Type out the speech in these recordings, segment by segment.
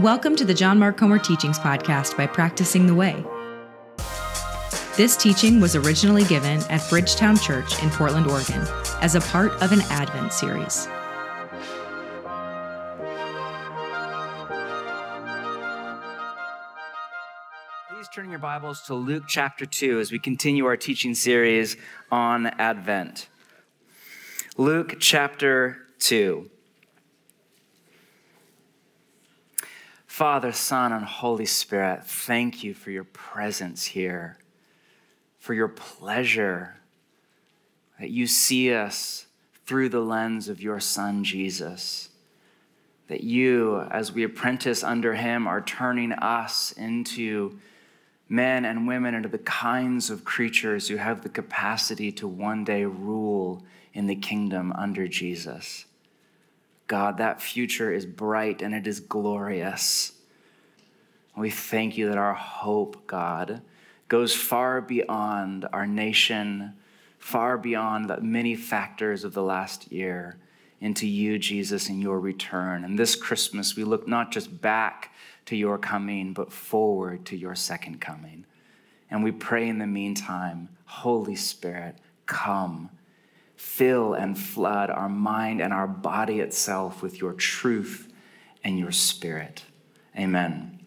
Welcome to the John Mark Comer Teachings Podcast by Practicing the Way. This teaching was originally given at Bridgetown Church in Portland, Oregon, as a part of an Advent series. Please turn your Bibles to Luke chapter 2 as we continue our teaching series on Advent. Luke chapter 2. Father, Son, and Holy Spirit, thank you for your presence here, for your pleasure that you see us through the lens of your Son, Jesus. That you, as we apprentice under him, are turning us into men and women, into the kinds of creatures who have the capacity to one day rule in the kingdom under Jesus. God, that future is bright and it is glorious. We thank you that our hope, God, goes far beyond our nation, far beyond the many factors of the last year into you, Jesus, and your return. And this Christmas, we look not just back to your coming, but forward to your second coming. And we pray in the meantime, Holy Spirit, come fill and flood our mind and our body itself with your truth and your spirit. Amen.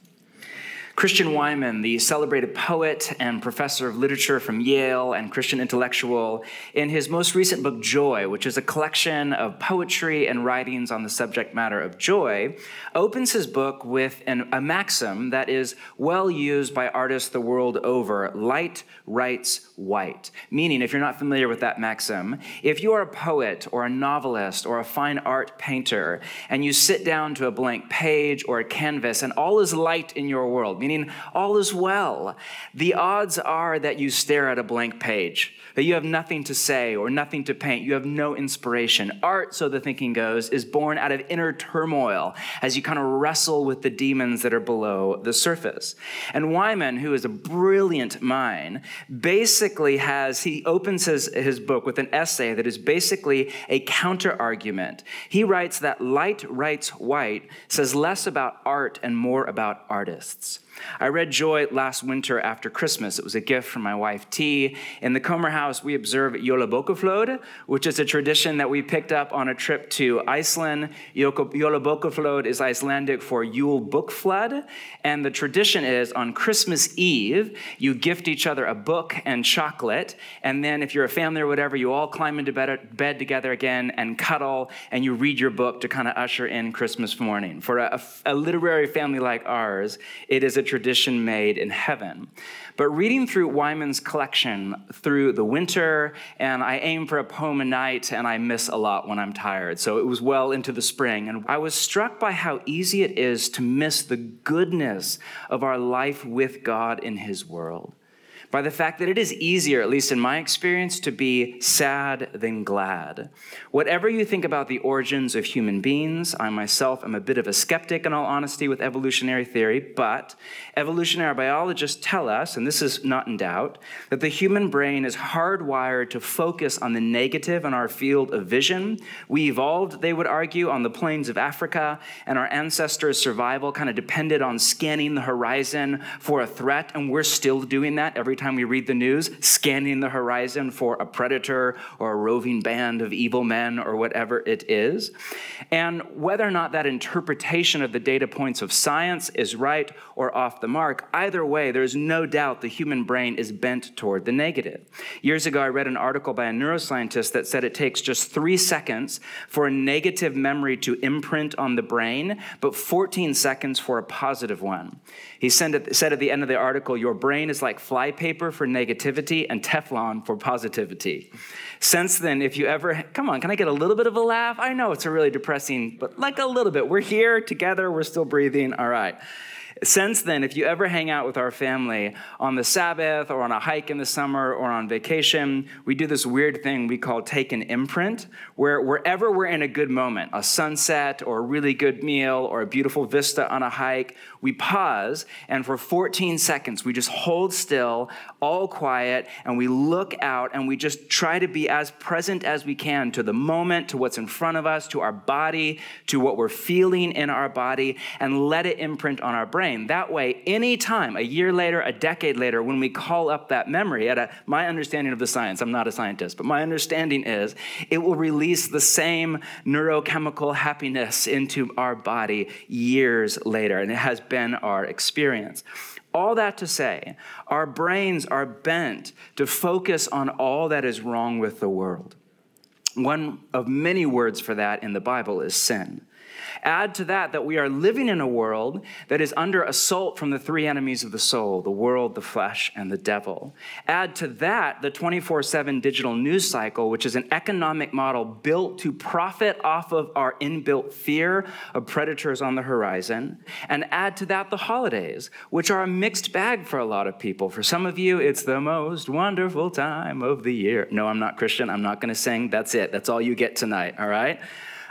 Christian Wiman, the celebrated poet and professor of literature from Yale and Christian intellectual, in his most recent book, Joy, which is a collection of poetry and writings on the subject matter of joy, opens his book with an, a maxim that is well used by artists the world over light writes white. Meaning, if you're not familiar with that maxim, if you are a poet or a novelist or a fine art painter and you sit down to a blank page or a canvas and all is light in your world, meaning all is well, the odds are that you stare at a blank page, that you have nothing to say or nothing to paint. You have no inspiration. Art, so the thinking goes, is born out of inner turmoil as you kind of wrestle with the demons that are below the surface. And Wiman, who is a brilliant mind, basically has, he opens his, his book with an essay that is basically a counter argument. He writes that light writes white says less about art and more about artists. I read Joy last winter after Christmas. It was a gift from my wife T. In the Comer house, we observe Jólabókaflóð, which is a tradition that we picked up on a trip to Iceland. Jólabókaflóð is Icelandic for Yule Book Flood. And the tradition is on Christmas Eve, you gift each other a book and chocolate. And then, if you're a family or whatever, you all climb into bed, bed together again and cuddle, and you read your book to kind of usher in Christmas morning. For a, a literary family like ours, it is a tradition made in heaven. But reading through Wiman's collection through the winter, and I aim for a poem a night, and I miss a lot when I'm tired. So it was well into the spring. And I was struck by how easy it is to miss the goodness of our life with God in His world by the fact that it is easier, at least in my experience, to be sad than glad. Whatever you think about the origins of human beings, I myself am a bit of a skeptic, in all honesty, with evolutionary theory, but evolutionary biologists tell us, and this is not in doubt, that the human brain is hardwired to focus on the negative in our field of vision. We evolved, they would argue, on the plains of Africa, and our ancestors' survival kind of depended on scanning the horizon for a threat, and we're still doing that every time time we read the news, scanning the horizon for a predator or a roving band of evil men or whatever it is. And whether or not that interpretation of the data points of science is right or off the mark, either way, there's no doubt the human brain is bent toward the negative. Years ago, I read an article by a neuroscientist that said it takes just three seconds for a negative memory to imprint on the brain, but 14 seconds for a positive one. He said at the end of the article, Your brain is like flypaper for negativity and Teflon for positivity. Since then, if you ever, come on, can I get a little bit of a laugh? I know it's a really depressing, but like a little bit. We're here together, we're still breathing, all right. Since then, if you ever hang out with our family on the Sabbath or on a hike in the summer or on vacation, we do this weird thing we call take an imprint, where wherever we're in a good moment, a sunset or a really good meal or a beautiful vista on a hike, we pause and for 14 seconds we just hold still, all quiet, and we look out and we just try to be as present as we can to the moment, to what's in front of us, to our body, to what we're feeling in our body, and let it imprint on our brain That way, anytime, a year later, a decade later, when we call up that memory, at a, my understanding of the science, I'm not a scientist, but my understanding is it will release the same neurochemical happiness into our body years later. And it has been our experience. All that to say, our brains are bent to focus on all that is wrong with the world. One of many words for that in the Bible is sin. Add to that that we are living in a world that is under assault from the three enemies of the soul the world, the flesh, and the devil. Add to that the 24 7 digital news cycle, which is an economic model built to profit off of our inbuilt fear of predators on the horizon. And add to that the holidays, which are a mixed bag for a lot of people. For some of you, it's the most wonderful time of the year. No, I'm not Christian. I'm not going to sing. That's it. That's all you get tonight, all right?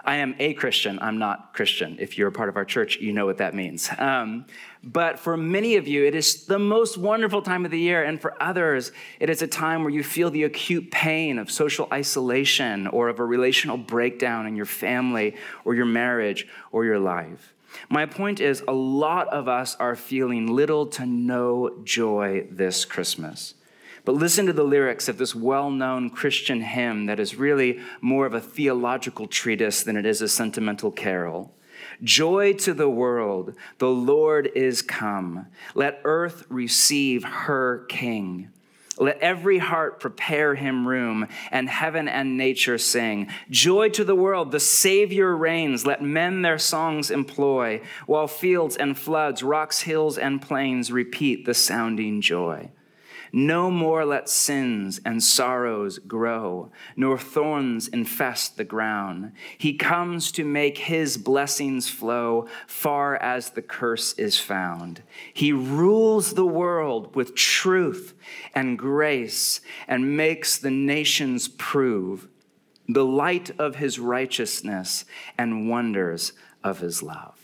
I am a Christian. I'm not Christian. If you're a part of our church, you know what that means. Um, but for many of you, it is the most wonderful time of the year. And for others, it is a time where you feel the acute pain of social isolation or of a relational breakdown in your family or your marriage or your life. My point is, a lot of us are feeling little to no joy this Christmas. But listen to the lyrics of this well known Christian hymn that is really more of a theological treatise than it is a sentimental carol. Joy to the world, the Lord is come. Let earth receive her King. Let every heart prepare him room, and heaven and nature sing. Joy to the world, the Savior reigns. Let men their songs employ, while fields and floods, rocks, hills, and plains repeat the sounding joy. No more let sins and sorrows grow, nor thorns infest the ground. He comes to make his blessings flow far as the curse is found. He rules the world with truth and grace and makes the nations prove the light of his righteousness and wonders of his love.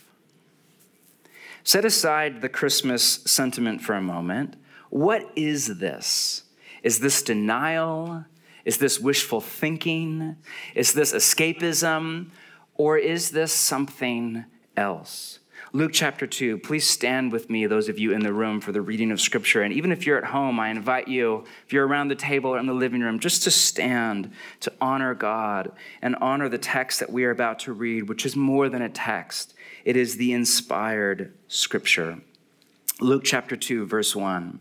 Set aside the Christmas sentiment for a moment what is this? Is this denial? Is this wishful thinking? Is this escapism? Or is this something else? Luke chapter 2, please stand with me, those of you in the room, for the reading of Scripture. And even if you're at home, I invite you, if you're around the table or in the living room, just to stand to honor God and honor the text that we are about to read, which is more than a text, it is the inspired Scripture. Luke chapter 2, verse 1.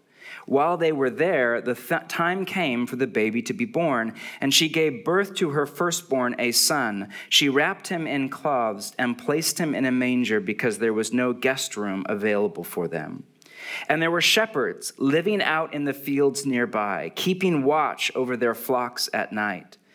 While they were there, the th- time came for the baby to be born, and she gave birth to her firstborn, a son. She wrapped him in cloths and placed him in a manger because there was no guest room available for them. And there were shepherds living out in the fields nearby, keeping watch over their flocks at night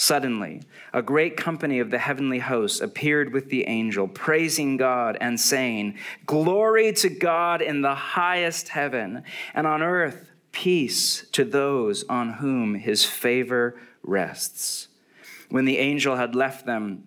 Suddenly, a great company of the heavenly hosts appeared with the angel, praising God and saying, Glory to God in the highest heaven, and on earth peace to those on whom his favor rests. When the angel had left them,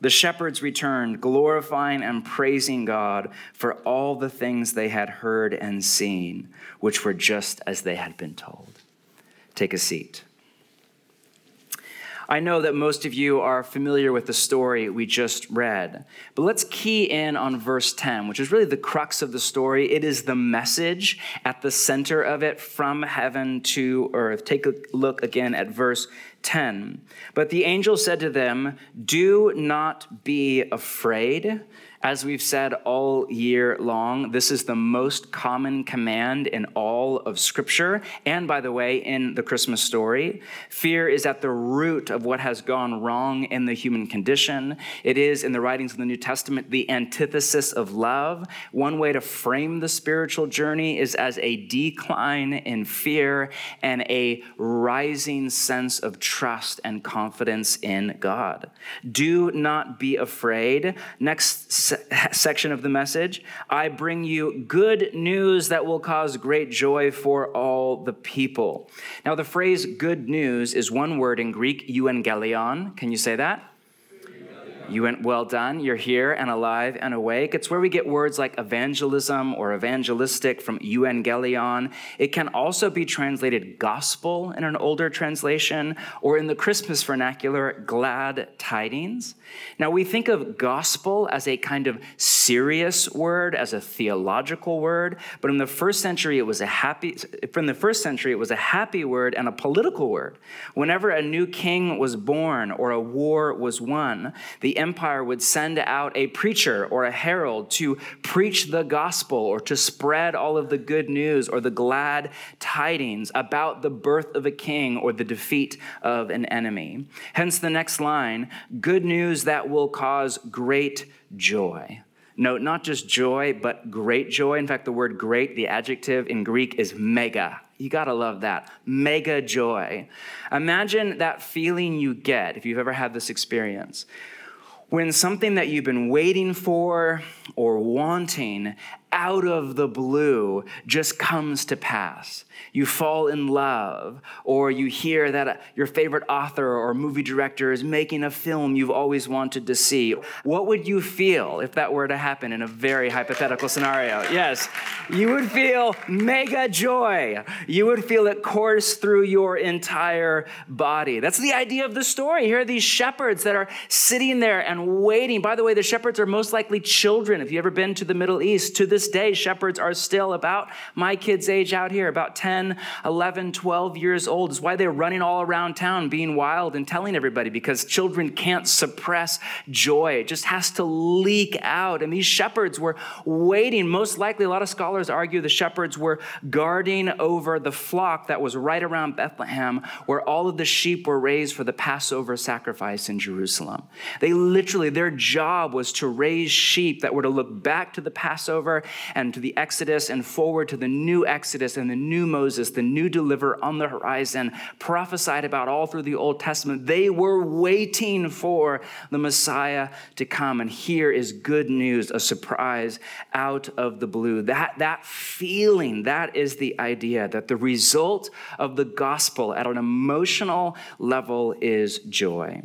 The shepherds returned, glorifying and praising God for all the things they had heard and seen, which were just as they had been told. Take a seat. I know that most of you are familiar with the story we just read, but let's key in on verse 10, which is really the crux of the story. It is the message at the center of it from heaven to earth. Take a look again at verse 10. But the angel said to them, Do not be afraid. As we've said all year long, this is the most common command in all of Scripture, and by the way, in the Christmas story. Fear is at the root of what has gone wrong in the human condition. It is, in the writings of the New Testament, the antithesis of love. One way to frame the spiritual journey is as a decline in fear and a rising sense of trust and confidence in God. Do not be afraid. Next section of the message, I bring you good news that will cause great joy for all the people. Now, the phrase good news is one word in Greek, euangelion. Can you say that? You went well done. You're here and alive and awake. It's where we get words like evangelism or evangelistic from euangelion. It can also be translated gospel in an older translation, or in the Christmas vernacular, glad tidings. Now, we think of gospel as a kind of serious word, as a theological word, but in the first century, it was a happy, from the first century, it was a happy word and a political word. Whenever a new king was born or a war was won, the empire would send out a preacher or a herald to preach the gospel or to spread all of the good news or the glad tidings about the birth of a king or the defeat of an enemy. Hence the next line good news that will cause great joy. Note, not just joy, but great joy. In fact, the word great, the adjective in Greek is mega. You gotta love that. Mega joy. Imagine that feeling you get if you've ever had this experience when something that you've been waiting for or wanting out of the blue just comes to pass. You fall in love, or you hear that uh, your favorite author or movie director is making a film you've always wanted to see. What would you feel if that were to happen in a very hypothetical scenario? Yes, you would feel mega joy. You would feel it course through your entire body. That's the idea of the story. Here are these shepherds that are sitting there and waiting. By the way, the shepherds are most likely children. If you've ever been to the Middle East, to this this day, shepherds are still about my kids' age out here, about 10, 11, 12 years old. Is why they're running all around town being wild and telling everybody because children can't suppress joy. It just has to leak out. And these shepherds were waiting. Most likely, a lot of scholars argue the shepherds were guarding over the flock that was right around Bethlehem, where all of the sheep were raised for the Passover sacrifice in Jerusalem. They literally, their job was to raise sheep that were to look back to the Passover and to the Exodus and forward to the new Exodus and the new Moses, the new deliverer on the horizon, prophesied about all through the Old Testament. They were waiting for the Messiah to come. And here is good news, a surprise out of the blue. That, that feeling, that is the idea that the result of the gospel at an emotional level is joy.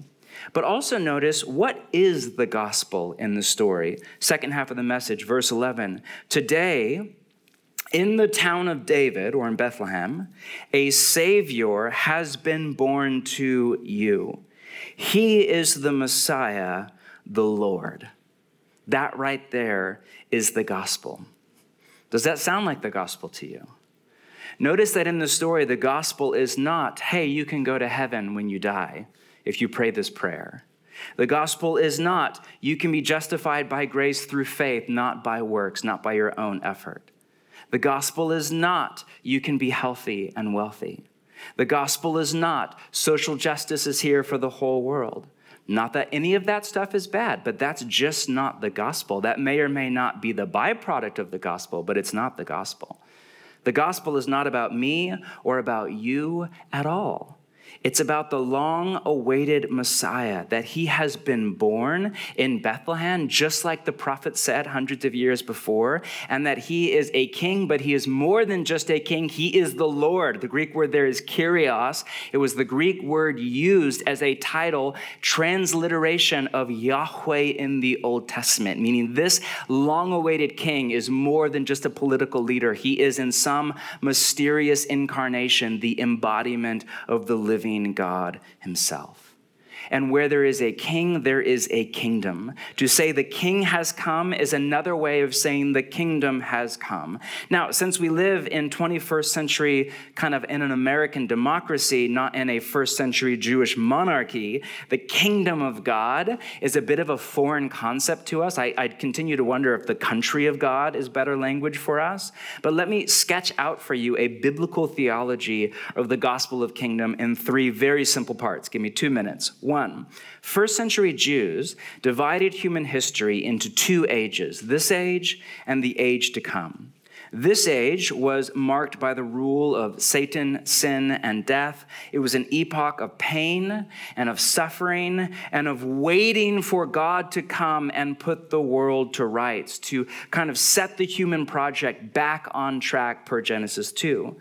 But also notice what is the gospel in the story? Second half of the message, verse 11. Today, in the town of David, or in Bethlehem, a Savior has been born to you. He is the Messiah, the Lord. That right there is the gospel. Does that sound like the gospel to you? Notice that in the story, the gospel is not, hey, you can go to heaven when you die if you pray this prayer. The gospel is not, you can be justified by grace through faith, not by works, not by your own effort. The gospel is not, you can be healthy and wealthy. The gospel is not, social justice is here for the whole world. Not that any of that stuff is bad, but that's just not the gospel. That may or may not be the byproduct of the gospel, but it's not the gospel. The gospel is not about me or about you at all. It's about the long awaited Messiah, that he has been born in Bethlehem, just like the prophet said hundreds of years before, and that he is a king, but he is more than just a king. He is the Lord. The Greek word there is kyrios. It was the Greek word used as a title, transliteration of Yahweh in the Old Testament, meaning this long awaited king is more than just a political leader. He is, in some mysterious incarnation, the embodiment of the living living God himself. And where there is a king, there is a kingdom. To say the king has come is another way of saying the kingdom has come. Now, since we live in 21st century, kind of in an American democracy, not in a first century Jewish monarchy, the kingdom of God is a bit of a foreign concept to us. I, I continue to wonder if the country of God is better language for us. But let me sketch out for you a biblical theology of the gospel of kingdom in three very simple parts. Give me two minutes. One, 1. First century Jews divided human history into two ages this age and the age to come. This age was marked by the rule of Satan, sin, and death. It was an epoch of pain and of suffering and of waiting for God to come and put the world to rights, to kind of set the human project back on track per Genesis 2.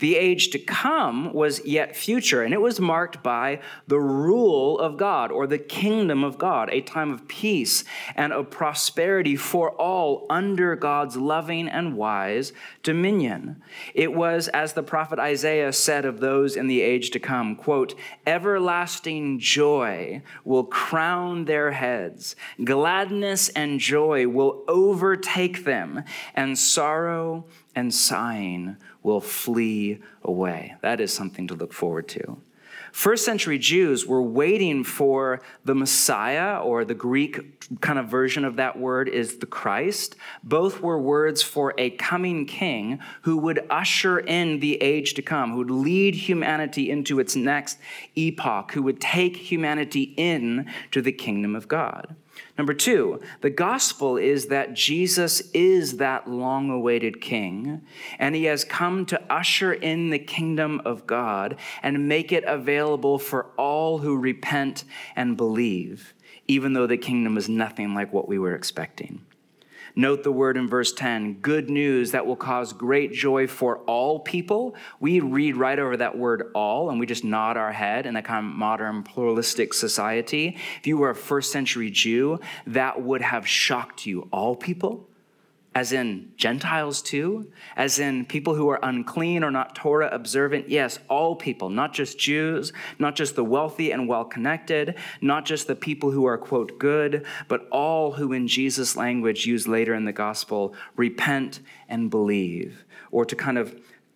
The age to come was yet future, and it was marked by the rule of God or the kingdom of God, a time of peace and of prosperity for all under God's loving and wise dominion. It was, as the prophet Isaiah said of those in the age to come, quote, everlasting joy will crown their heads, gladness and joy will overtake them, and sorrow and sighing will flee away. That is something to look forward to. First century Jews were waiting for the Messiah, or the Greek kind of version of that word is the Christ. Both were words for a coming king who would usher in the age to come, who would lead humanity into its next epoch, who would take humanity in to the kingdom of God. Number two, the gospel is that Jesus is that long awaited king, and he has come to usher in the kingdom of God and make it available for all who repent and believe, even though the kingdom is nothing like what we were expecting. Note the word in verse 10 good news that will cause great joy for all people. We read right over that word all and we just nod our head in that kind of modern pluralistic society. If you were a first century Jew, that would have shocked you. All people? As in Gentiles too, as in people who are unclean or not Torah observant. Yes, all people, not just Jews, not just the wealthy and well connected, not just the people who are, quote, good, but all who, in Jesus' language used later in the gospel, repent and believe. Or to kind of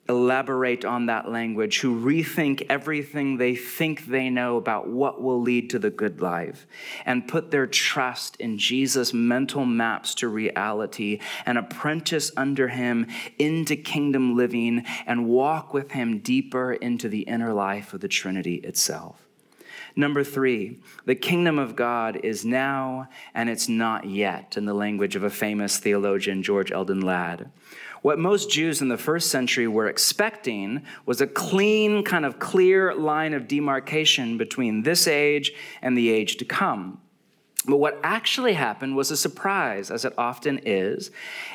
elaborate on that language, who rethink everything they think they know about what will lead to the good life, and put their trust in Jesus' mental maps to reality and apprentice under him into kingdom living and walk with him deeper into the inner life of the Trinity itself. Number three, the kingdom of God is now and it's not yet, in the language of a famous theologian, George Eldon Ladd. What most Jews in the first century were expecting was a clean, kind of clear line of demarcation between this age and the age to come. But what actually happened was a surprise, as it often is.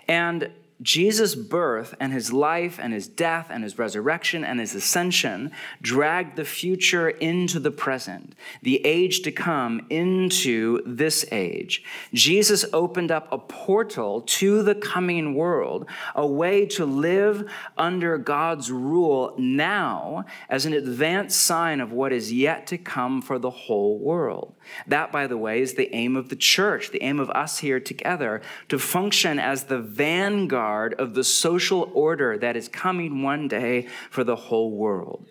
And Jesus' birth and his life and his death and his resurrection and his ascension dragged the future into the present, the age to come into this age. Jesus opened up a portal to the coming world, a way to live under God's rule now as an advanced sign of what is yet to come for the whole world. That, by the way, is the aim of the church, the aim of us here together, to function as the vanguard of the social order that is coming one day for the whole world.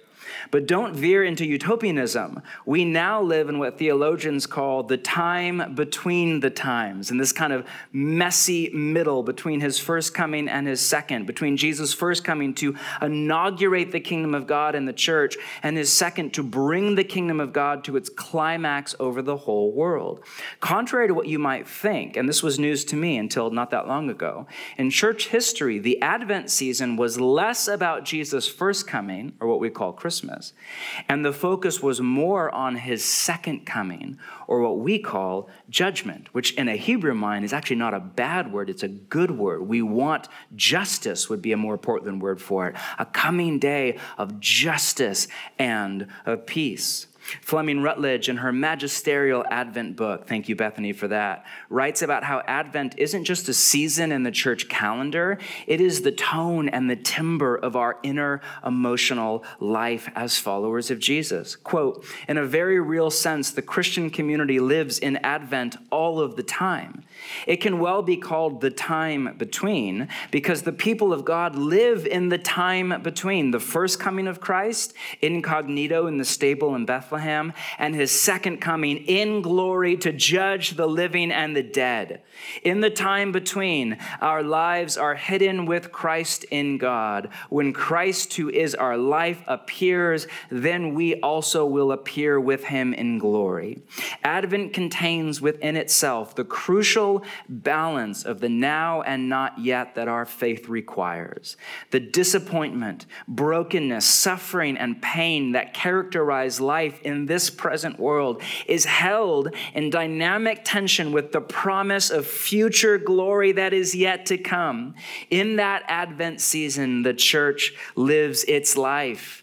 But don't veer into utopianism. We now live in what theologians call the time between the times, in this kind of messy middle between his first coming and his second, between Jesus' first coming to inaugurate the kingdom of God in the church and his second to bring the kingdom of God to its climax over the whole world. Contrary to what you might think, and this was news to me until not that long ago, in church history, the Advent season was less about Jesus' first coming, or what we call Christmas. And the focus was more on his second coming, or what we call judgment, which in a Hebrew mind is actually not a bad word, it's a good word. We want justice, would be a more Portland word for it, a coming day of justice and of peace. Fleming Rutledge, in her magisterial Advent book, thank you, Bethany, for that, writes about how Advent isn't just a season in the church calendar, it is the tone and the timbre of our inner emotional life as followers of Jesus. Quote, in a very real sense, the Christian community lives in Advent all of the time. It can well be called the time between because the people of God live in the time between the first coming of Christ, incognito in the stable in Bethlehem Bethlehem, and his second coming in glory to judge the living and the dead. In the time between, our lives are hidden with Christ in God. When Christ, who is our life, appears, then we also will appear with him in glory. Advent contains within itself the crucial balance of the now and not yet that our faith requires. The disappointment, brokenness, suffering, and pain that characterize life in this present world is held in dynamic tension with the promise of future glory that is yet to come. In that Advent season, the church lives its life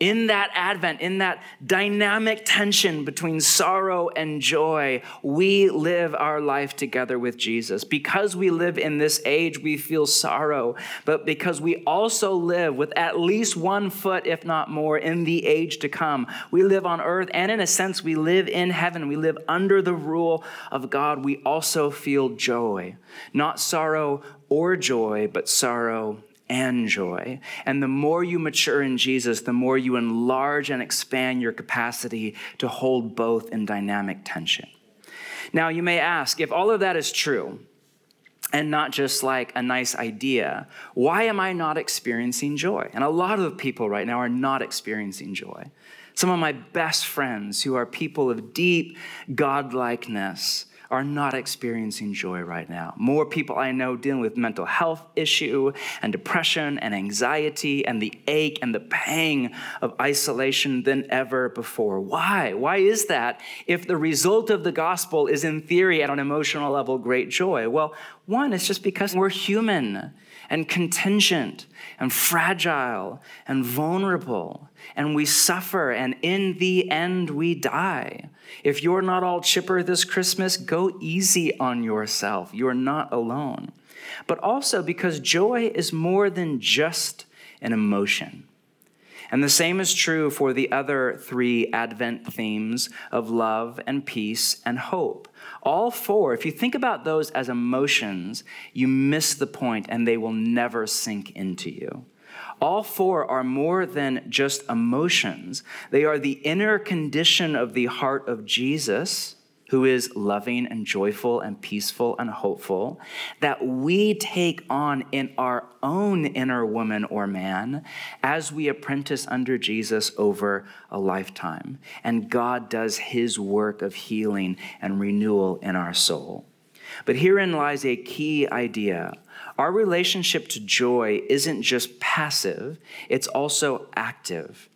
in that Advent, in that dynamic tension between sorrow and joy, we live our life together with Jesus. Because we live in this age, we feel sorrow, but because we also live with at least one foot, if not more, in the age to come, we live on earth, and in a sense, we live in heaven. We live under the rule of God. We also feel joy, not sorrow or joy, but sorrow and joy. And the more you mature in Jesus, the more you enlarge and expand your capacity to hold both in dynamic tension. Now, you may ask if all of that is true, and not just like a nice idea, why am I not experiencing joy? And a lot of people right now are not experiencing joy. Some of my best friends who are people of deep godlikeness are not experiencing joy right now. More people I know dealing with mental health issue and depression and anxiety and the ache and the pang of isolation than ever before. Why? Why is that if the result of the gospel is in theory at an emotional level great joy? Well, one, it's just because we're human and contingent and fragile and vulnerable, and we suffer, and in the end, we die. If you're not all chipper this Christmas, go easy on yourself. You're not alone. But also because joy is more than just an emotion. And the same is true for the other three Advent themes of love and peace and hope. All four, if you think about those as emotions, you miss the point and they will never sink into you. All four are more than just emotions, they are the inner condition of the heart of Jesus who is loving and joyful and peaceful and hopeful, that we take on in our own inner woman or man as we apprentice under Jesus over a lifetime. And God does his work of healing and renewal in our soul. But herein lies a key idea. Our relationship to joy isn't just passive, it's also active.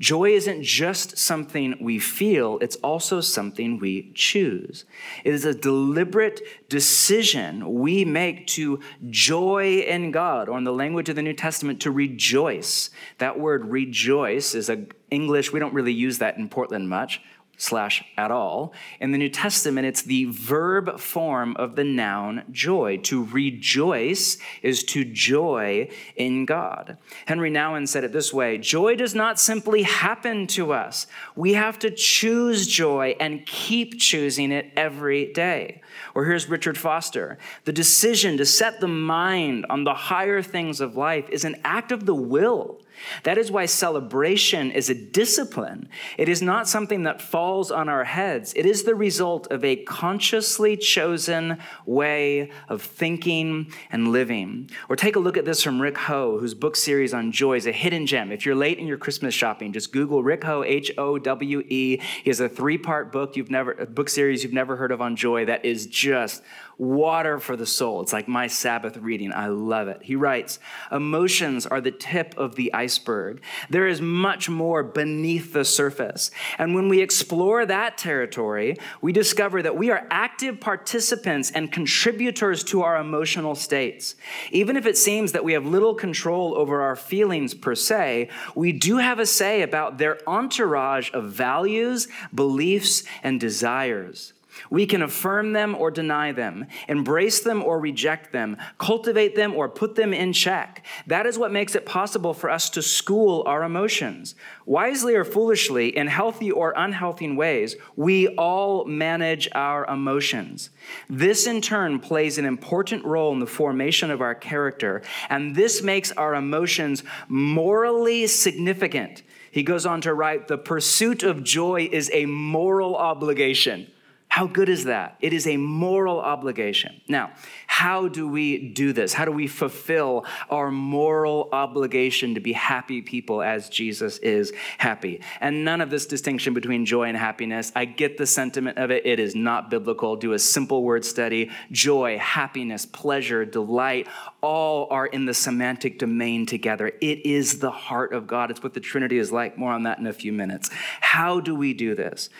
Joy isn't just something we feel, it's also something we choose. It is a deliberate decision we make to joy in God, or in the language of the New Testament, to rejoice. That word rejoice is a English, we don't really use that in Portland much. Slash at all. In the New Testament, it's the verb form of the noun joy. To rejoice is to joy in God. Henri Nouwen said it this way Joy does not simply happen to us, we have to choose joy and keep choosing it every day. Or here's Richard Foster the decision to set the mind on the higher things of life is an act of the will. That is why celebration is a discipline. It is not something that falls on our heads. It is the result of a consciously chosen way of thinking and living. Or take a look at this from Rick Howe, whose book series on joy is a hidden gem. If you're late in your Christmas shopping, just Google Rick Howe, H O W E. He has a three part book you've never, book series you've never heard of on joy that is just water for the soul. It's like my Sabbath reading. I love it. He writes Emotions are the tip of the iceberg. There is much more beneath the surface. And when we explore that territory, we discover that we are active participants and contributors to our emotional states. Even if it seems that we have little control over our feelings per se, we do have a say about their entourage of values, beliefs, and desires. We can affirm them or deny them, embrace them or reject them, cultivate them or put them in check. That is what makes it possible for us to school our emotions. Wisely or foolishly, in healthy or unhealthy ways, we all manage our emotions. This, in turn, plays an important role in the formation of our character, and this makes our emotions morally significant. He goes on to write, The pursuit of joy is a moral obligation. How good is that? It is a moral obligation. Now, how do we do this? How do we fulfill our moral obligation to be happy people as Jesus is happy? And none of this distinction between joy and happiness, I get the sentiment of it. It is not biblical. Do a simple word study. Joy, happiness, pleasure, delight, all are in the semantic domain together. It is the heart of God. It's what the Trinity is like. More on that in a few minutes. How do we do this?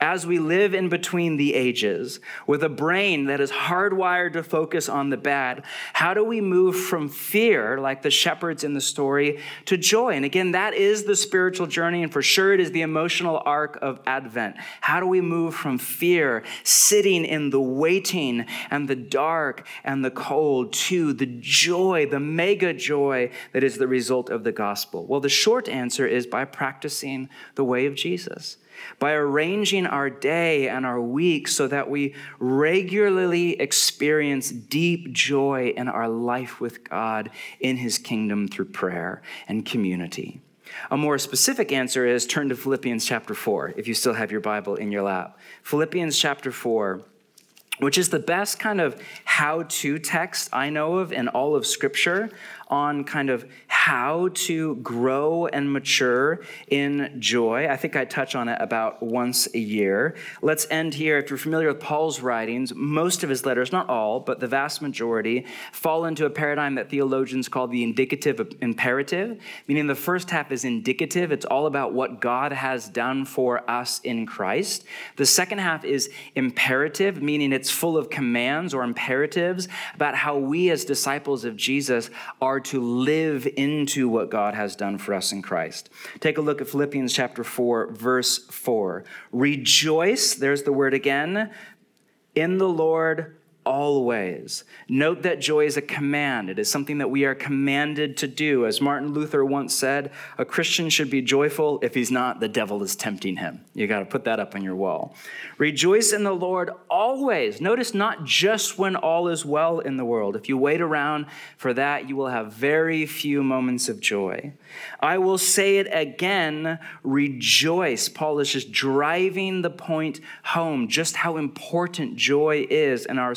As we live in between the ages with a brain that is hardwired to focus on the bad, how do we move from fear, like the shepherds in the story, to joy? And again, that is the spiritual journey, and for sure it is the emotional arc of Advent. How do we move from fear, sitting in the waiting and the dark and the cold, to the joy, the mega joy that is the result of the gospel? Well, the short answer is by practicing the way of Jesus by arranging our day and our week so that we regularly experience deep joy in our life with God in His kingdom through prayer and community. A more specific answer is turn to Philippians chapter 4, if you still have your Bible in your lap. Philippians chapter 4 which is the best kind of how to text I know of in all of Scripture on kind of how to grow and mature in joy. I think I touch on it about once a year. Let's end here. If you're familiar with Paul's writings, most of his letters, not all, but the vast majority, fall into a paradigm that theologians call the indicative imperative, meaning the first half is indicative. It's all about what God has done for us in Christ. The second half is imperative, meaning it's full of commands or imperatives about how we as disciples of Jesus are to live into what God has done for us in Christ. Take a look at Philippians chapter 4, verse 4. Rejoice, there's the word again, in the Lord always. Note that joy is a command. It is something that we are commanded to do. As Martin Luther once said, a Christian should be joyful. If he's not, the devil is tempting him. You got to put that up on your wall. Rejoice in the Lord always. Notice not just when all is well in the world. If you wait around for that, you will have very few moments of joy. I will say it again rejoice. Paul is just driving the point home, just how important joy is in our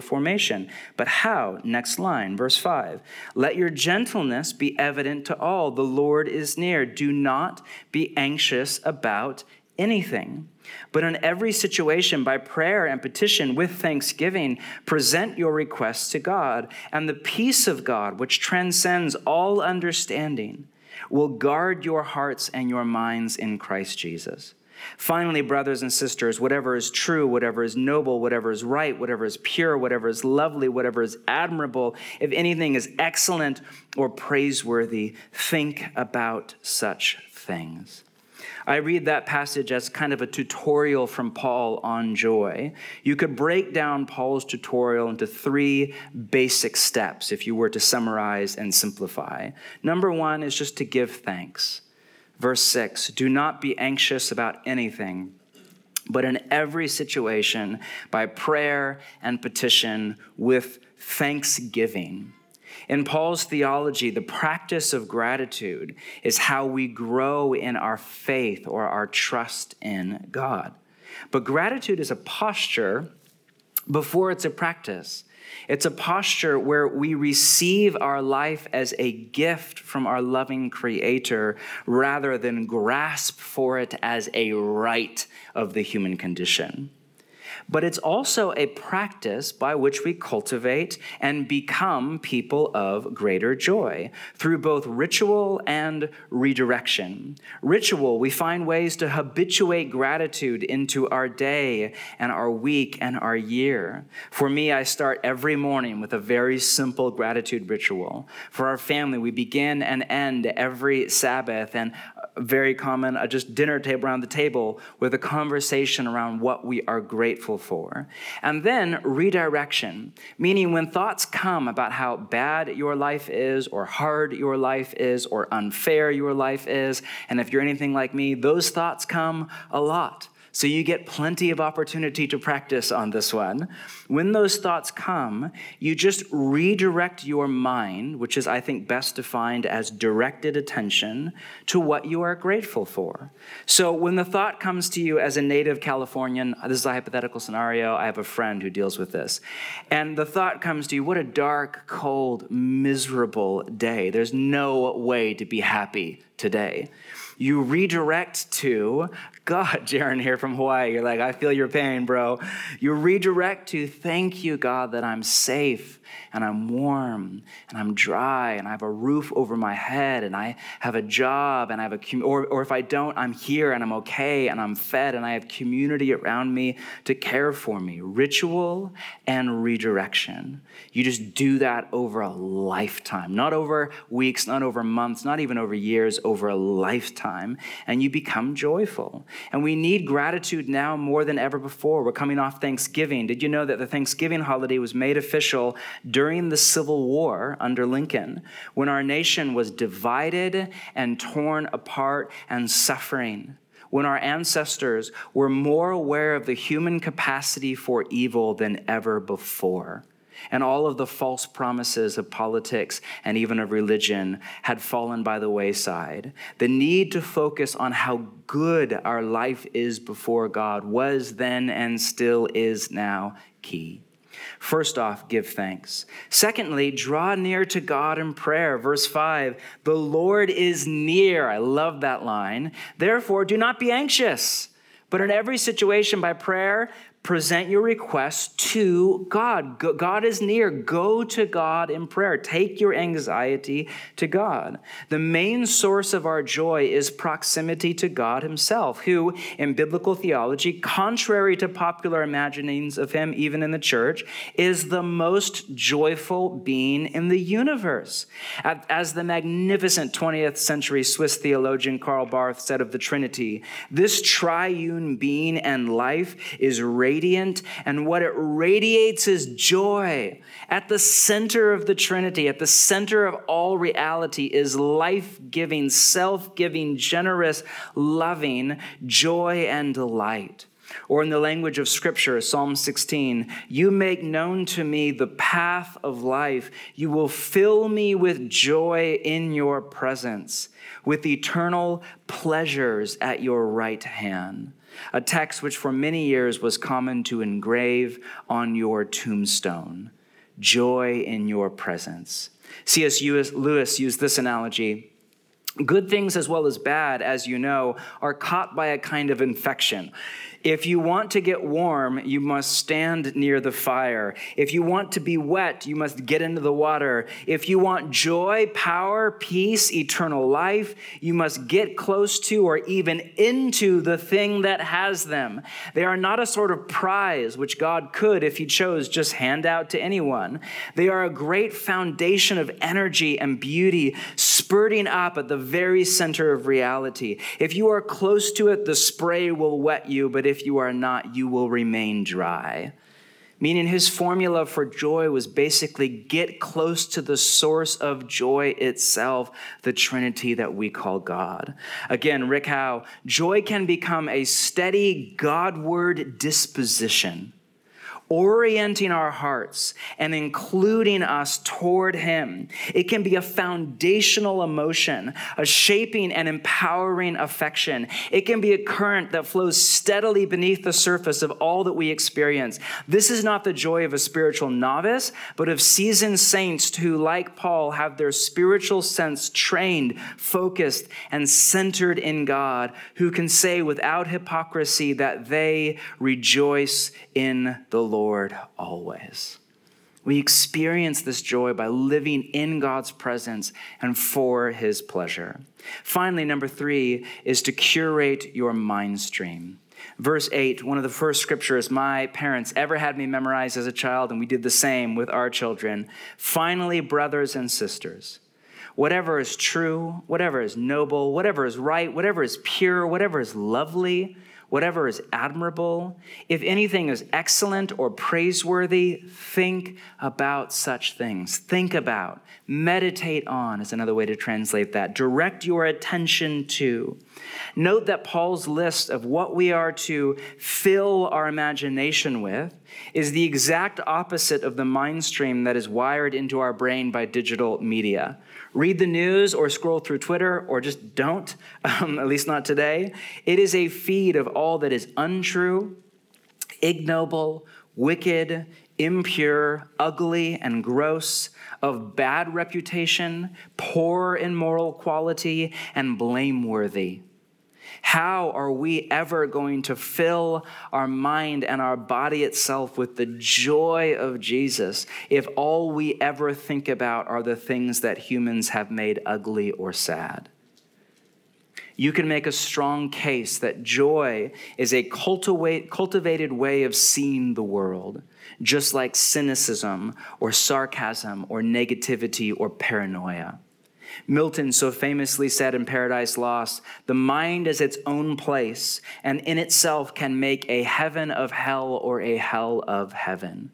formation. But how? Next line, verse 5. Let your gentleness be evident to all. The Lord is near. Do not be anxious about anything. But in every situation, by prayer and petition with thanksgiving, present your requests to God, and the peace of God, which transcends all understanding, will guard your hearts and your minds in Christ Jesus. Finally, brothers and sisters, whatever is true, whatever is noble, whatever is right, whatever is pure, whatever is lovely, whatever is admirable, if anything is excellent or praiseworthy, think about such things. I read that passage as kind of a tutorial from Paul on joy. You could break down Paul's tutorial into three basic steps if you were to summarize and simplify. Number one is just to give thanks. Verse 6 Do not be anxious about anything, but in every situation, by prayer and petition, with thanksgiving in Paul's theology, the practice of gratitude is how we grow in our faith or our trust in God. But gratitude is a posture before it's a practice. It's a posture where we receive our life as a gift from our loving Creator rather than grasp for it as a right of the human condition but it's also a practice by which we cultivate and become people of greater joy through both ritual and redirection. Ritual, we find ways to habituate gratitude into our day and our week and our year. For me, I start every morning with a very simple gratitude ritual. For our family, we begin and end every Sabbath and very common, uh, just dinner table around the table with a conversation around what we are grateful for. And then redirection, meaning when thoughts come about how bad your life is, or hard your life is, or unfair your life is, and if you're anything like me, those thoughts come a lot. So you get plenty of opportunity to practice on this one. When those thoughts come, you just redirect your mind, which is, I think, best defined as directed attention to what you are grateful for. So when the thought comes to you as a native Californian, this is a hypothetical scenario. I have a friend who deals with this. And the thought comes to you, what a dark, cold, miserable day. There's no way to be happy today you redirect to God, Jaron here from Hawaii. You're like, I feel your pain, bro. You redirect to thank you, God, that I'm safe and I'm warm and I'm dry and I have a roof over my head and I have a job and I have a, or, or if I don't, I'm here and I'm okay and I'm fed and I have community around me to care for me. Ritual and redirection. You just do that over a lifetime, not over weeks, not over months, not even over years, over a lifetime. And you become joyful. And we need gratitude now more than ever before. We're coming off Thanksgiving. Did you know that the Thanksgiving holiday was made official during the Civil War under Lincoln, when our nation was divided and torn apart and suffering? when our ancestors were more aware of the human capacity for evil than ever before and all of the false promises of politics and even of religion had fallen by the wayside. The need to focus on how good our life is before God was then and still is now key. First off, give thanks. Secondly, draw near to God in prayer. Verse 5 The Lord is near. I love that line. Therefore, do not be anxious, but in every situation, by prayer, present your requests to God. God is near. Go to God in prayer. Take your anxiety to God. The main source of our joy is proximity to God Himself, who, in biblical theology, contrary to popular imaginings of Him, even in the church, is the most joyful being in the universe. As the magnificent 20th century Swiss theologian Karl Barth said of the Trinity, this triune being and life is radiant, and what it radiates is joy. At the center of the Trinity, at the center of all reality, is life giving, self giving, generous, loving joy and delight. Or in the language of Scripture, Psalm 16, you make known to me the path of life. You will fill me with joy in your presence, with eternal pleasures at your right hand a text which for many years was common to engrave on your tombstone joy in your presence. C.S. Lewis used this analogy. Good things, as well as bad, as you know, are caught by a kind of infection. If you want to get warm, you must stand near the fire. If you want to be wet, you must get into the water. If you want joy, power, peace, eternal life, you must get close to or even into the thing that has them. They are not a sort of prize which God could, if He chose, just hand out to anyone. They are a great foundation of energy and beauty spurting up at the very center of reality. If you are close to it, the spray will wet you, but if you are not, you will remain dry. Meaning his formula for joy was basically get close to the source of joy itself, the Trinity that we call God. Again, Rick Howe, joy can become a steady Godward disposition orienting our hearts and including us toward Him. It can be a foundational emotion, a shaping and empowering affection. It can be a current that flows steadily beneath the surface of all that we experience. This is not the joy of a spiritual novice, but of seasoned saints who, like Paul, have their spiritual sense trained, focused, and centered in God, who can say without hypocrisy that they rejoice in the Lord. Lord always. We experience this joy by living in God's presence and for his pleasure. Finally, number three is to curate your mind stream. Verse 8, one of the first scriptures my parents ever had me memorize as a child, and we did the same with our children. Finally, brothers and sisters, whatever is true, whatever is noble, whatever is right, whatever is pure, whatever is lovely, whatever is admirable, if anything is excellent or praiseworthy, think about such things. Think about, meditate on is another way to translate that. Direct your attention to. Note that Paul's list of what we are to fill our imagination with is the exact opposite of the mind stream that is wired into our brain by digital media read the news or scroll through Twitter or just don't, um, at least not today. It is a feed of all that is untrue, ignoble, wicked, impure, ugly, and gross, of bad reputation, poor in moral quality, and blameworthy. How are we ever going to fill our mind and our body itself with the joy of Jesus if all we ever think about are the things that humans have made ugly or sad? You can make a strong case that joy is a cultivated way of seeing the world, just like cynicism or sarcasm or negativity or paranoia. Milton so famously said in Paradise Lost the mind is its own place and in itself can make a heaven of hell or a hell of heaven.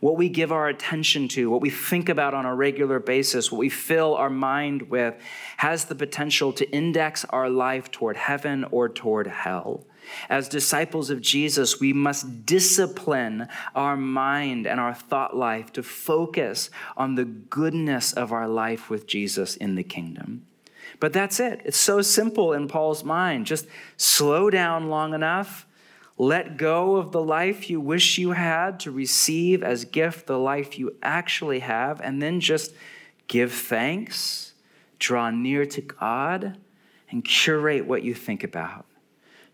What we give our attention to, what we think about on a regular basis, what we fill our mind with, has the potential to index our life toward heaven or toward hell. As disciples of Jesus, we must discipline our mind and our thought life to focus on the goodness of our life with Jesus in the kingdom. But that's it. It's so simple in Paul's mind. Just slow down long enough, let go of the life you wish you had to receive as gift the life you actually have, and then just give thanks, draw near to God, and curate what you think about.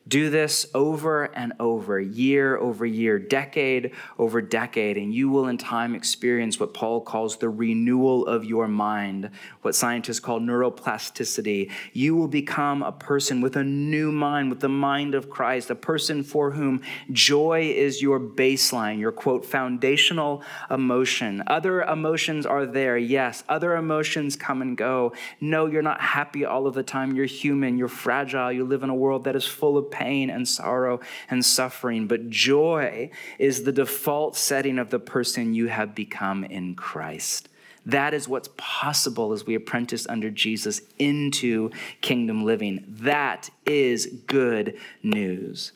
Do this over and over, year over year, decade over decade, and you will in time experience what Paul calls the renewal of your mind, what scientists call neuroplasticity. You will become a person with a new mind, with the mind of Christ, a person for whom joy is your baseline, your quote, foundational emotion. Other emotions are there, yes. Other emotions come and go. No, you're not happy all of the time. You're human, you're fragile, you live in a world that is full of pain and sorrow and suffering, but joy is the default setting of the person you have become in Christ. That is what's possible as we apprentice under Jesus into kingdom living. That is good news.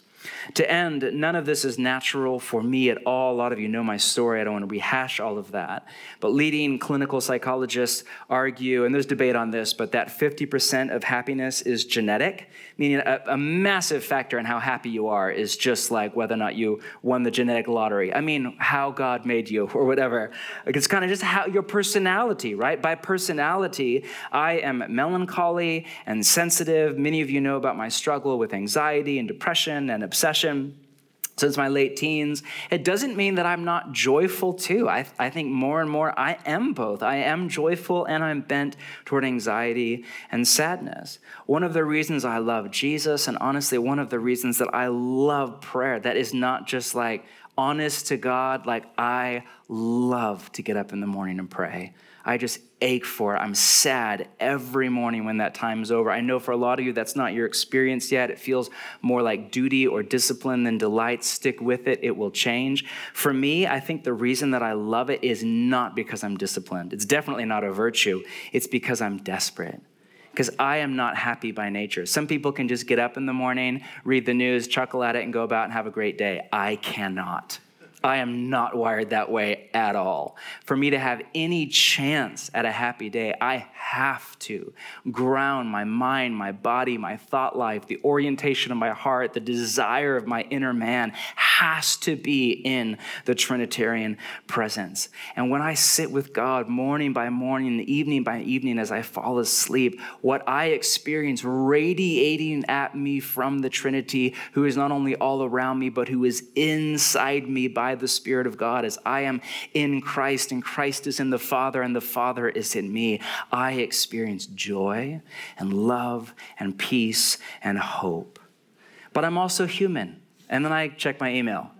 To end, none of this is natural for me at all. A lot of you know my story. I don't want to rehash all of that. But leading clinical psychologists argue, and there's debate on this, but that 50% of happiness is genetic, meaning a, a, massive factor in how happy you are is just like whether or not you won the genetic lottery. I mean, how God made you or whatever. Like it's kind of just how your personality, right? By personality, I am melancholy and sensitive. Many of you know about my struggle with anxiety and depression and obsession since my late teens. It doesn't mean that I'm not joyful too. I, I think more and more I am both. I am joyful and I'm bent toward anxiety and sadness. One of the reasons I love Jesus, and honestly, one of the reasons that I love prayer, that is not just like honest to God, like I love to get up in the morning and pray. I just ache for. It. I'm sad every morning when that time is over. I know for a lot of you that's not your experience yet. It feels more like duty or discipline than delight. Stick with it, it will change. For me, I think the reason that I love it is not because I'm disciplined. It's definitely not a virtue, it's because I'm desperate because I am not happy by nature. Some people can just get up in the morning, read the news, chuckle at it, and go about and have a great day. I cannot. I am not wired that way at all. For me to have any chance at a happy day, I have to ground my mind, my body, my thought life, the orientation of my heart, the desire of my inner man has to be in the Trinitarian presence. And when I sit with God morning by morning, evening by evening, as I fall asleep, what I experience radiating at me from the Trinity, who is not only all around me, but who is inside me by the Spirit of God, as I am in Christ and Christ is in the Father and the Father is in me, I experience joy and love and peace and hope. But I'm also human. And then I check my email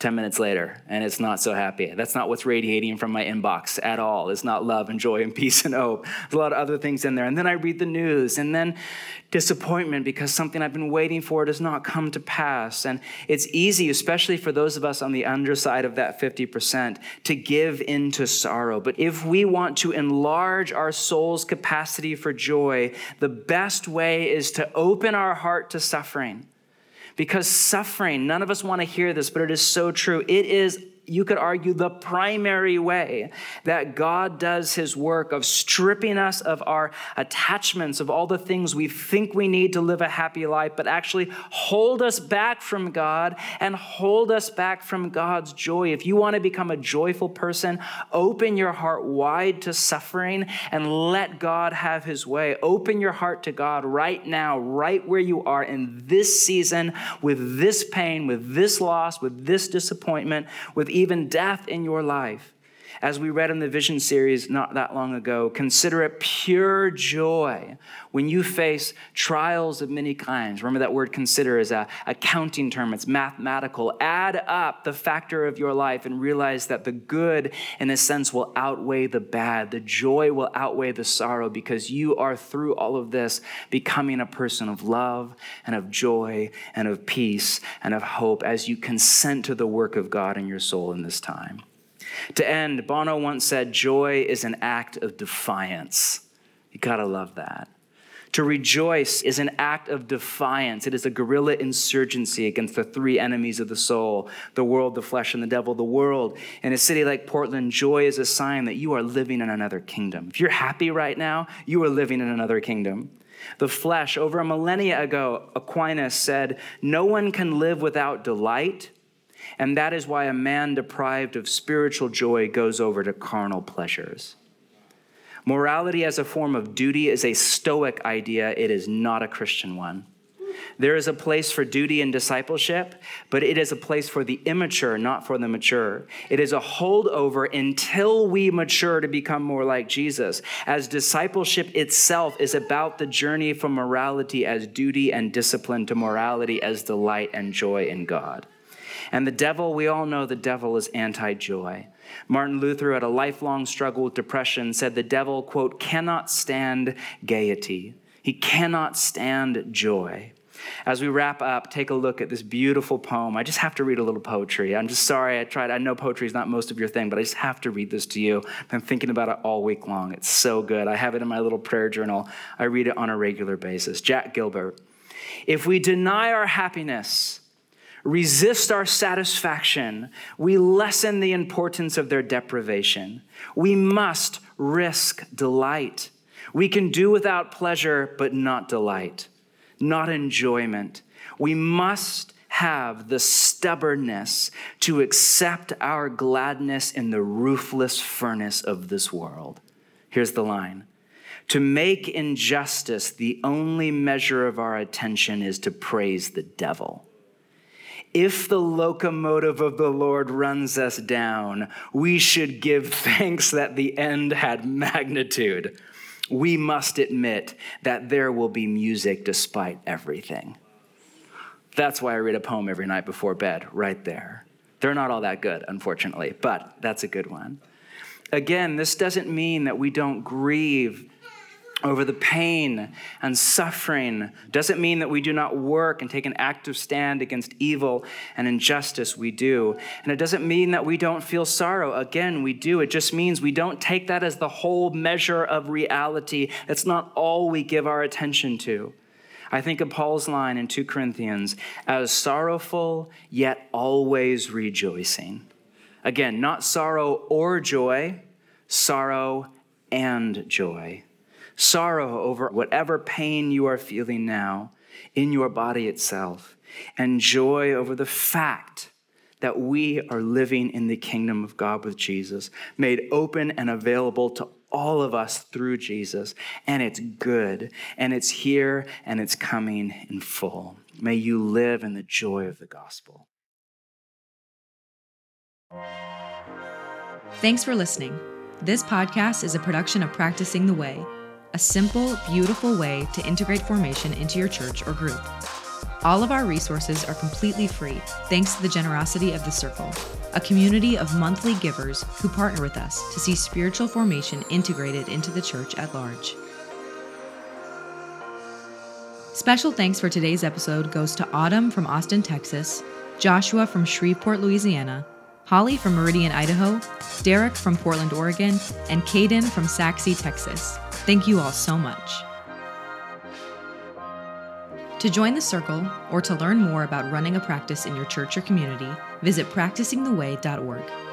10 minutes later and it's not so happy. That's not what's radiating from my inbox at all. It's not love and joy and peace and hope. There's a lot of other things in there. And then I read the news and then disappointment because something I've been waiting for does not come to pass. And it's easy, especially for those of us on the underside of that 50%, to give into sorrow. But if we want to enlarge our soul's capacity for joy, the best way is to open our heart to suffering because suffering, none of us want to hear this, but it is so true. It is you could argue, the primary way that God does his work of stripping us of our attachments, of all the things we think we need to live a happy life, but actually hold us back from God and hold us back from God's joy. If you want to become a joyful person, open your heart wide to suffering and let God have his way. Open your heart to God right now, right where you are in this season, with this pain, with this loss, with this disappointment, with even death in your life. As we read in the Vision series not that long ago, consider it pure joy when you face trials of many kinds. Remember that word consider is a accounting term, it's mathematical. Add up the factor of your life and realize that the good, in a sense, will outweigh the bad. The joy will outweigh the sorrow because you are through all of this becoming a person of love and of joy and of peace and of hope as you consent to the work of God in your soul in this time. To end, Bono once said, Joy is an act of defiance. You gotta love that. To rejoice is an act of defiance. It is a guerrilla insurgency against the three enemies of the soul the world, the flesh, and the devil. The world. In a city like Portland, joy is a sign that you are living in another kingdom. If you're happy right now, you are living in another kingdom. The flesh, over a millennia ago, Aquinas said, No one can live without delight and that is why a man deprived of spiritual joy goes over to carnal pleasures. Morality as a form of duty is a Stoic idea, it is not a Christian one. There is a place for duty and discipleship, but it is a place for the immature, not for the mature. It is a holdover until we mature to become more like Jesus, as discipleship itself is about the journey from morality as duty and discipline to morality as delight and joy in God. And the devil, we all know the devil is anti joy. Martin Luther had a lifelong struggle with depression, said the devil, quote, cannot stand gaiety. He cannot stand joy. As we wrap up, take a look at this beautiful poem. I just have to read a little poetry. I'm just sorry I tried. I know poetry is not most of your thing, but I just have to read this to you. I've been thinking about it all week long. It's so good. I have it in my little prayer journal. I read it on a regular basis. Jack Gilbert. If we deny our happiness, resist our satisfaction, we lessen the importance of their deprivation. We must risk delight. We can do without pleasure, but not delight, not enjoyment. We must have the stubbornness to accept our gladness in the ruthless furnace of this world. Here's the line To make injustice the only measure of our attention is to praise the devil. If the locomotive of the Lord runs us down, we should give thanks that the end had magnitude. We must admit that there will be music despite everything. That's why I read a poem every night before bed, right there. They're not all that good, unfortunately, but that's a good one. Again, this doesn't mean that we don't grieve over the pain and suffering. Doesn't mean that we do not work and take an active stand against evil and injustice we do. And it doesn't mean that we don't feel sorrow. Again we do. It just means we don't take that as the whole measure of reality. That's not all we give our attention to. I think of paul's line in 2 corinthians as sorrowful yet always rejoicing. Again not sorrow or joy sorrow and joy sorrow over whatever pain you are feeling now in your body itself, and joy over the fact that we are living in the kingdom of God with Jesus, made open and available to all of us through Jesus. And it's good, and it's here, and it's coming in full. May you live in the joy of the gospel. Thanks for listening. This podcast is a production of Practicing the Way a simple, beautiful way to integrate formation into your church or group. All of our resources are completely free thanks to the generosity of the Circle, a community of monthly givers who partner with us to see spiritual formation integrated into the church at large. Special thanks for today's episode goes to Autumn from Austin, Texas, Joshua from Shreveport, Louisiana, Hollie from Meridian, Idaho, Derrick from Portland, Oregon, and Cadyn from Sachse, Texas. Thank you all so much. To join the circle or to learn more about running a practice in your church or community, visit practicingtheway.org.